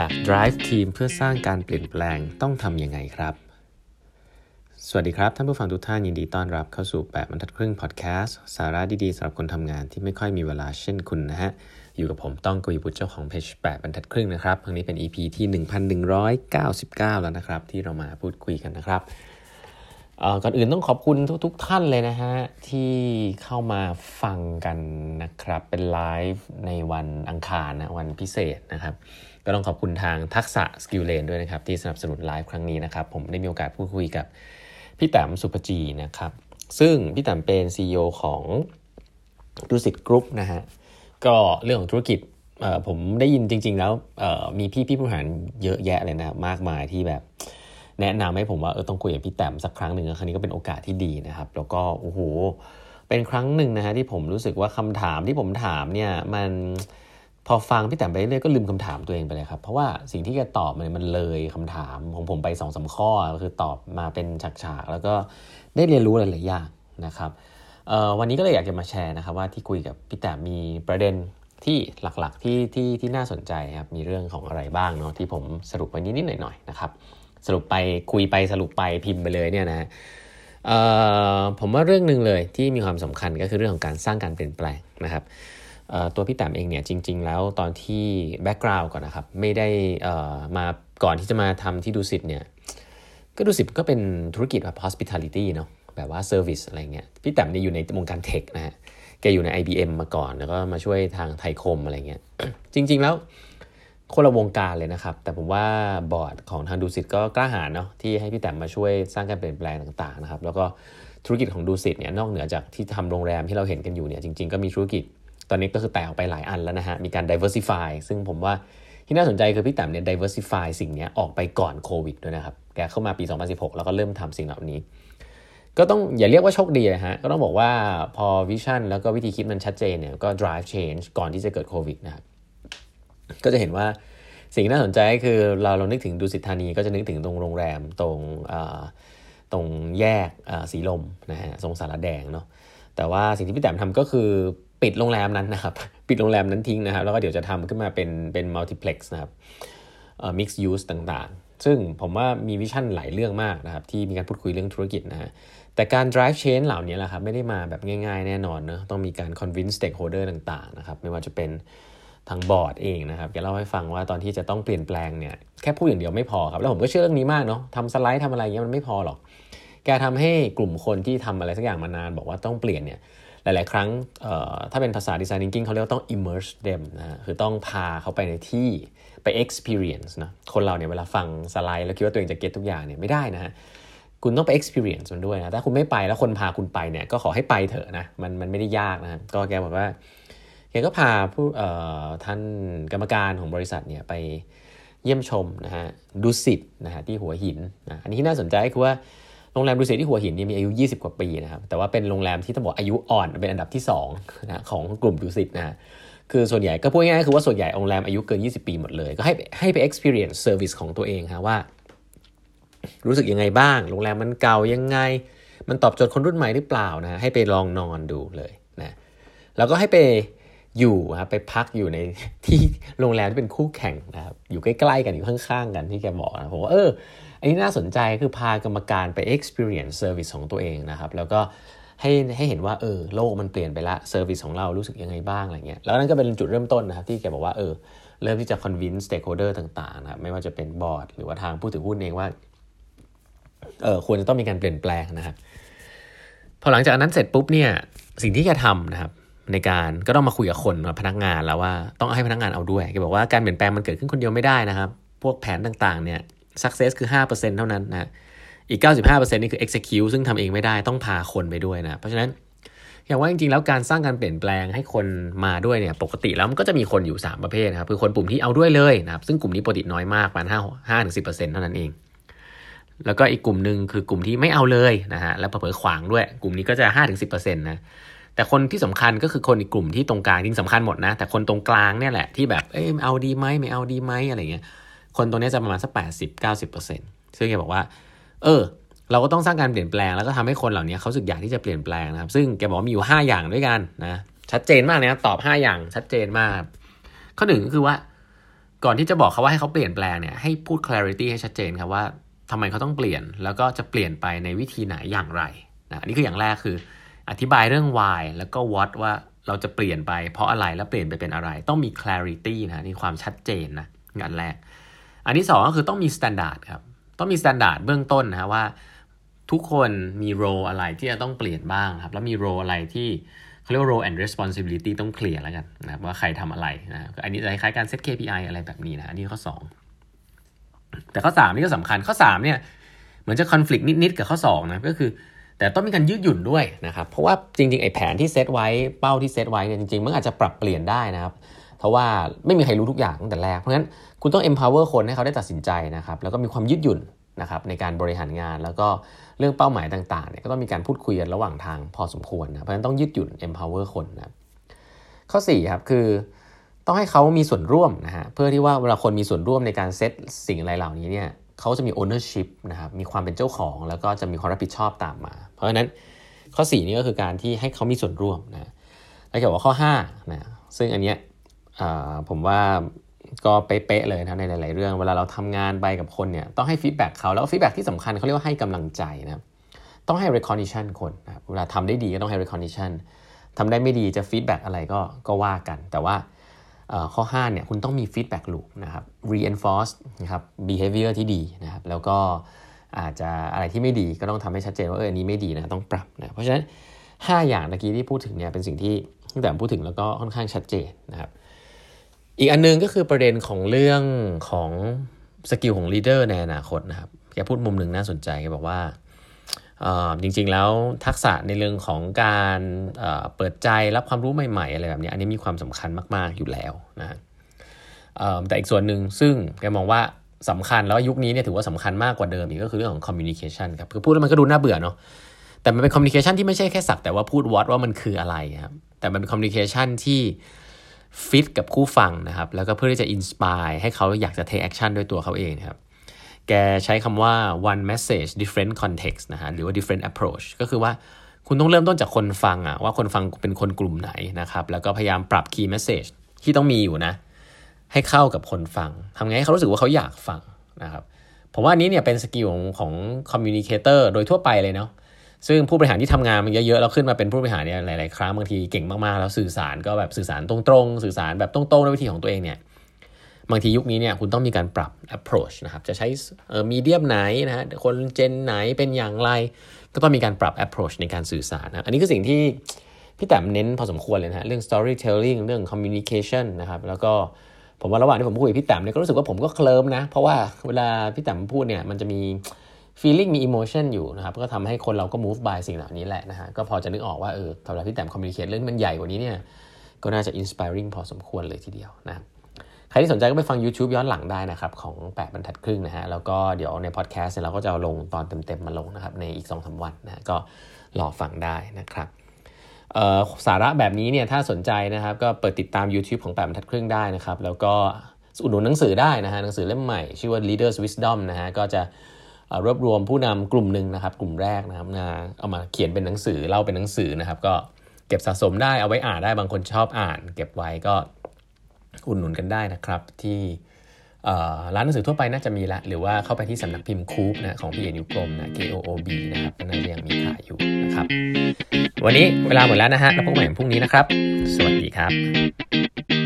อยาก drive ทีมเพื่อสร้างการเปลี่ยนแปลงต้องทำยังไงครับ สวัสดีครับ ท่านผู้ฟังทุกท่านยินดีต้อนรับเข้าสู่ 8บรรทัดครึ่งพอดแคสต์สาระดีๆสำหรับคนทำงานที่ไม่ค่อยมีเวลาเช่นคุณนะฮะ อยู่กับผมต้องกวีบุตรเจ้าของเพจ8บรรทัดครึ่งนะครับครั้งนี้เป็น EP ที่ 1199 แล้วนะครับ ที่เรามาพูดคุยกันนะครับ ก่อนอื่นต้องขอบคุณทุกๆท่านเลยนะฮะ ที่เข้ามาฟังกันนะครับ เป็นไลฟ์ในวันอังคารนะ วันพิเศษนะครับ ก็ต้องขอบคุณทางทักษะ SkillLane ด้วยนะครับ ที่สนับสนุนไลฟ์ครั้งนี้นะครับ ผมได้มีโอกาสพูดคุยกับพี่แต้มสุภจีนะครับ ซึ่งพี่แต้มเป็น CEO ของดุสิตกรุ๊ปนะฮะ ก็เรื่องของธุรกิจผมได้ยินจริง ๆ แล้วมีพี่พี่ผู้บริหารเยอะแยะเลยนะมากมายที่แบบ แนะนำให้ผมว่าเออต้องคุยกับพี่แต้มสักครั้งหนึ่งครั้งนี้ก็เป็นโอกาสที่ดีนะครับ แล้วก็โอ้โหเป็นครั้งหนึ่งนะฮะที่ผมรู้สึกว่าคำถามที่ผมถามเนี่ยมันพอฟังพี่แต้มไปเรื่อยก็ลืมคำถามตัวเองไปเลยครับ เพราะว่าสิ่งที่แกตอบมันมันเลยคำถามของผมไปสองสาข้อก็คือตอบมาเป็นฉากๆแล้วก็ได้เรียนรู้หลายๆอย่างนะครับวันนี้ก็เลยอยากจะมาแชร์นะครับว่าที่คุยกับพี่แต้มมีประเด็นที่หลักๆที่ที่ที่น่าสนใจครับมีเรื่องของอะไรบ้างเนาะที่ผมสรุปไปนิดๆหน่อยๆนะครับ สรุปไปคุยไปสรุปไปพิมพ์ไปเลยเนี่ยนะผมว่าเรื่องหนึ่งเลยที่มีความสำคัญก็คือเรื่องของการสร้างการเปลี่ยนแปลงนะครับตัวพี่แต้มเองเนี่ยจริง ๆ แล้วตอนที่แบ็กกราวน์ก่อนนะครับไม่ได้มาก่อนที่จะมาทำที่ดูสิตเนี่ยก็ดูสิตก็เป็นธุรกิจแบบ hospitality เนาะแบบว่า service อะไรเงี้ยพี่แต้มเนี่ยอยู่ในวงการเทคนะฮะแกอยู่ใน IBM มาก่อน แล้วก็มาช่วยทางไทยคมอะไรเงี้ยจริง ๆ แล้ว คนละวงการเลยนะครับ แต่ผมว่าบอร์ดของทางดูสิตก็กล้าหาญเนาะที่ให้พี่แต้มมาช่วยสร้างการเปลี่ยนแปลงต่างๆนะครับ แล้วก็ธุรกิจของดูสิตเนี่ยนอกเหนือจากที่ทำโรงแรมที่เราเห็นกันอยู่เนี่ยจริง ๆ ก็มีธุรกิจตอนนี้ก็คือแตกออกไปหลายอันแล้วนะฮะ มีการ diversify ซึ่งผมว่าที่น่าสนใจคือพี่แต้มเนี่ย diversify สิ่งนี้ออกไปก่อนโควิดด้วยนะครับ แกเข้ามาปี 2016 แล้วก็เริ่มทำสิ่งเหล่านี้ ก็ต้องอย่าเรียกว่าโชคดีนะฮะ ก็ต้องบอกว่าพอวิชั่นแล้วก็วิธีคิดมันชัดเจนเนี่ยก็ drive change ก่อนที่จะเกิดโควิดนะครับ ก็จะเห็นว่าสิ่งที่น่าสนใจก็คือเราเรานึกถึงดุสิตธานีก็จะนึกถึงตรงโรงแรมตรงตรงแยกสีลมนะฮะตรงศาลาแดงเนาะแต่ว่าสิ่งที่พี่แต้มทำก็คือปิดโรงแรมนั้นนะครับ ปิดโรงแรมนั้นทิ้งนะครับ แล้วก็เดี๋ยวจะทำขึ้นมาเป็นเป็น multiplex นะครับ mixed-use ต่างๆ ซึ่งผมว่ามี vision หลายเรื่องมากนะครับ ที่มีการพูดคุยเรื่องธุรกิจนะฮะแต่การ drive change เหล่านี้แหละครับ ไม่ได้มาแบบง่ายๆ แน่นอนเนะต้องมีการ convince stakeholder ต่างๆนะครับ ไม่ว่าจะเป็น ทางบอร์ดเองนะครับแกเล่าให้ฟังว่าตอนที่จะต้องเปลี่ยนแปลงเนี่ยแค่พูดอย่างเดียวไม่พอครับ แล้วผมก็เชื่อเรื่องนี้มากเนาะทำสไลด์ทำอะไรเงี้ยมันไม่พอหรอก แกทำให้กลุ่มคนที่ทำอะไรสักอย่างมานาน บอกว่าต้องเปลี่ยนเนี่ยหลาย ๆ ครั้งถ้าเป็นภาษาดีไซน์ thinking เขาเรียกว่าต้อง immerse them นะคือต้องพาเขาไปในที่ไป experience นะคนเราเนี่ยเวลาฟังสไลด์แล้วคิดว่าตัวเองจะเก็ตทุกอย่างเนี่ยไม่ได้นะฮะคุณต้องไป experience มันด้วยนะถ้าคุณไม่ไปแล้วคนพาคุณไปเนี่ยก็ขอให้ไปเถอะนะมันมันไม่ได้ยากนะก็แกบอกว่า แกก็พาผู้ท่านกรรมการของบริษัทเนี่ยไปเยี่ยมชมนะฮะดูสิตนะฮะที่หัวหินนะอันนี้ที่น่าสนใจคือว่าโรงแรมดูสิตที่หัวหินนี่มีอายุ 20 กว่าปีนะครับแต่ว่าเป็นโรงแรมที่ต้องบอกอายุอ่อนเป็นอันดับที่2นะของกลุ่มดูสิตนะคือส่วนใหญ่ก็พูดง่ายๆคือว่าส่วนใหญ่โรงแรมอายุเกิน 20 ปีหมดเลย ก็ให้ให้ไป experience service ของตัวเองฮะว่า รู้สึกยังไงบ้าง โรงแรมมันเก่ายังไง มันตอบโจทย์คนรุ่นใหม่หรือเปล่านะให้ไปลองนอนดูเลยนะแล้วก็ให้ไป อยู่ครับไปพักอยู่ในที่โรงแรมที่เป็นคู่แข่งนะครับอยู่ใกล้ๆกันอยู่ข้างๆกันที่แกบอกนะผมว่าเอออันนี้น่าสนใจคือพากรรมการไป experience service ของตัวเองนะครับ แล้วก็ให้ให้เห็นว่าเออโลกมันเปลี่ยนไปละ service ของเรารู้สึกยังไงบ้างอะไรเงี้ยแล้วนั่นก็เป็นจุดเริ่มต้นนะครับที่แกบอกว่าเออเริ่มที่จะ convince stakeholder ต่างๆนะครับไม่ว่าจะเป็นบอร์ดหรือว่าทางผู้ถือหุ้นเองว่าเออควรจะต้องมีการเปลี่ยนแปลงนะครับพอหลังจากนั้นเสร็จปุ๊บเนี่ยสิ่งที่แกทำนะครับ ในการก็ต้องมาคุยกับคนพนักงานแล้วว่าต้องให้พนักงานเอาด้วยแกบอกว่าการเปลี่ยนแปลงมันเกิดขึ้นคนเดียวไม่ได้นะครับ พวกแผนต่างๆเนี่ย success คือ 5%เท่านั้นนะอีก 95%นี่คือ execute ซึ่งทำเองไม่ได้ต้องพาคนไปด้วยนะ เพราะฉะนั้นอย่างว่าจริงๆแล้วการสร้างการเปลี่ยนแปลงให้คนมาด้วยเนี่ยปกติแล้วมันก็จะมีคนอยู่ 3 ประเภทนะครับคือคนกลุ่มที่เอาด้วยเลยนะครับซึ่งกลุ่มนี้ปกติน้อยมากประมาณ5 5ถึง10%เท่านั้นเอง แล้วก็อีกกลุ่มหนึ่งคือกลุ่มที่ไม่เอาเลยนะฮะแล้วเผลอขวางด้วย กลุ่มนี้ก็จะ5-10%นะ แต่คนที่สำคัญก็คือคนอีกกลุ่มที่ตรงกลางจริงสำคัญหมดนะ แต่คนตรงกลางเนี่ยแหละที่แบบเอ้ยเอาดีไหมไม่เอาดีไหมอะไรเงี้ยคนตรงนี้จะประมาณสักแปดสิบเก้าสิบเปอร์เซ็นต์ซึ่งแกบอกว่า เออ เราก็ต้องสร้างการเปลี่ยนแปลงแล้วก็ทำให้คนเหล่านี้เขาสึกอยากที่จะเปลี่ยนแปลงนะครับ ซึ่งแกบอกมีอยู่5อย่างด้วยกันนะชัดเจนมากนะตอบ5อย่างชัดเจนมากข้อหนึ่งก็คือว่า ก่อนที่จะบอกเขาว่าให้เขาเปลี่ยนแปลงเนี่ยให้พูด clarity ให้ชัดเจนครับว่าทำไมเขาต้องเปลี่ยนแล้วก็จะเปลี่ยนไปในวิธีไหนอย่างไรนะนี่คืออย่างแรกคือ อธิบายเรื่อง why แล้วก็ what ว่าเราจะเปลี่ยนไปเพราะอะไรแล้วเปลี่ยนไปเป็นอะไร ต้องมี clarity นะนี่ความชัดเจนนะงานแรก อันที่สองก็คือต้องมี standard ครับต้องมี standard เบื้องต้นนะว่า ทุกคนมีโรอะไรที่จะต้องเปลี่ยนบ้างครับแล้วมีโรอะไรที่เขาเรียกว่า role and responsibility ต้องเคลียร์แล้วกันนะว่าใครทำอะไรนะอันนี้จะคล้ายการ set KPI อะไรแบบนี้นะอันนี้ข้อ 2 แต่ข้อ 3 นี่ก็สำคัญข้อ 3 เนี่ยเหมือนจะ conflict นิด ๆ กับข้อ 2 นะก็คือ แต่ต้องมีการยืดหยุ่นด้วยนะครับ เพราะว่าจริงๆ ไอ้แผนที่เซตไว้เป้าที่เซตไว้เนี่ยจริงๆ มันอาจจะปรับเปลี่ยนได้นะครับ เพราะว่าไม่มีใครรู้ทุกอย่างตั้งแต่แรก เพราะฉะนั้นคุณต้อง empower คนให้เขาได้ตัดสินใจนะครับ แล้วก็มีความยืดหยุ่นนะครับในการบริหารงาน แล้วก็เรื่องเป้าหมายต่างๆเนี่ยก็ต้องมีการพูดคุยกันระหว่างทางพอสมควรนะ เพราะฉะนั้นต้องยืดหยุ่น empower คนนะข้อ4ครับคือต้องให้เขามีส่วนร่วมนะฮะเพื่อที่ว่าเวลาคนมีส่วนร่วมในการเซตสิ่งอะไรเหล่านี้เนี่ย เขาจะมี ownership นะครับมีความเป็นเจ้าของ แล้วก็จะมีความรับผิดชอบตามมา เพราะฉะนั้นข้อ 4 นี่ก็คือการที่ให้เขามีส่วนร่วมนะแล้วเกี่ยวกับข้อ5นะซึ่งอันเนี้ยผมว่าก็เป๊ะเลยนะในหลาย ๆ เรื่อง เวลาเราทำงานไปกับคนเนี่ยต้องให้ feedback เขาแล้ว feedback ที่สำคัญเขาเรียกว่าให้กำลังใจนะต้องให้ recognition คนนะเวลาทำได้ดีก็ต้องให้ recognition ทำได้ไม่ดีจะ feedback อะไรก็ก็ว่ากัน แต่ว่า ข้อ5เนี่ยคุณต้องมี feedback loop นะครับ reinforce นะครับ behavior ที่ดีนะครับแล้วก็อาจจะอะไรที่ไม่ดีก็ต้องทำให้ชัดเจนว่าเอออันนี้ไม่ดีนะต้องปรับนะเพราะฉะนั้น 5 อย่างเมื่อกี้ที่พูดถึงเนี่ยเป็นสิ่งที่พี่แต้มพูดถึงแล้วก็ค่อนข้างชัดเจนนะครับอีกอันนึงก็คือประเด็นของเรื่องของ skill ของ leader ในอนาคตนะครับแกพูดมุมหนึ่งน่าสนใจแกบอกว่า จริงๆแล้วทักษะในเรื่องของการเปิดใจรับความรู้ใหม่ๆอะไรแบบนี้อันนี้มีความสำคัญมากๆอยู่แล้วนะแต่อีกส่วนหนึ่งซึ่งแกมองว่าสำคัญแล้วยุคนี้เนี่ยถือว่าสำคัญมากกว่าเดิมอีกก็คือเรื่องของ communication ครับคือพูดแล้วมันก็ดูน่าเบื่อเนาะแต่มันเป็น communication ที่ไม่ใช่แค่สักแต่ว่าพูดวัดว่ามันคืออะไรครับแต่มันเป็น communication ที่ฟิตกับคู่ฟังนะครับแล้วก็เพื่อที่จะอินสปายให้เขาอยากจะ take action ด้วยตัวเขาเองนะครับ แกใช้คำว่า one message different context นะฮะหรือว่า different approach ก็คือว่าคุณต้องเริ่มต้นจากคนฟังอะว่าคนฟังเป็นคนกลุ่มไหนนะครับ แล้วก็พยายามปรับ key message ที่ต้องมีอยู่นะ ให้เข้ากับคนฟังทำไงให้เขารู้สึกว่าเขาอยากฟังนะครับผมว่านี้เนี่ยเป็น skill ของของ communicator โดยทั่วไปเลยเนาะซึ่งผู้บริหารที่ทำงานมันเยอะๆแล้วขึ้นมาเป็นผู้บริหารเนี่ยหลายๆครั้งบางทีเก่งมากๆ แล้วสื่อสารก็แบบสื่อสารตรงๆ สื่อสารแบบตรงๆในวิธีของตัวเองเนี่ย บางทียุคนี้เนี่ยคุณต้องมีการปรับ approach นะครับ จะใช้เออมีเดียมไหนนะฮะคนเจนไหนเป็นอย่างไร ก็ต้องมีการปรับ approach ในการสื่อสารนะอันนี้คือสิ่งที่พี่แต้มเน้นพอสมควรเลยนะฮะเรื่อง storytelling เรื่อง communication นะครับ แล้วก็ผมว่าระหว่างที่ผมคุยกับพี่แต้มเนี่ยก็รู้สึกว่าผมก็เคลิ้มนะ เพราะว่าเวลาพี่แต้มพูดเนี่ยมันจะมี feeling มี emotion อยู่นะครับ ก็ทำให้คนเราก็ move by สิ่งเหล่านี้แหละนะฮะก็พอจะนึกออกว่าเออสำหรับพี่แต้ม communicate เรื่องมันใหญ่กว่านี้เนี่ยก็น่าจะ inspiring พอสมควรเลยทีเดียวนะ ใครที่สนใจก็ไปฟัง YouTube ย้อนหลังได้นะครับ ของแปดบรรทัดครึ่งนะฮะ แล้วก็เดี๋ยวในพอดแคสต์เราก็จะลงตอนเต็มๆมาลงนะครับ ในอีก2อสวันนะก็รอฟังได้นะครับสาระแบบนี้เนี่ยถ้าสนใจนะครับ ก็เปิดติดตาม YouTube ของแปดบรรทัดครึ่งได้นะครับ แล้วก็อุดหนุนหนังสือได้นะฮะหนังสือเล่มใหม่ชื่อว่า Leaders Wisdom นะฮะก็จะรวบรวมผู้นำกลุ่มหนึ่งนะครับ กลุ่มแรกนะครับนะเอามาเขียนเป็นหนังสือเล่าเป็นหนังสือนะครับ ก็เก็บสะสมได้เอาไว้อ่านได้บางคนชอบอ่าน เก็บไว้ก็ อุดหนุนกันได้นะครับที่ร้านหนังสือทั่วไปน่าจะมีละ หรือว่าเข้าไปที่สำนักพิมพ์คูปนะของพี่เอนิวกรมนะ K O O B นะครับก็น่าจะยังมีขายอยู่นะครับ วันนี้เวลาหมดแล้วนะฮะแล้วพบกันใหม่พรุ่งนี้นะครับ สวัสดีครับ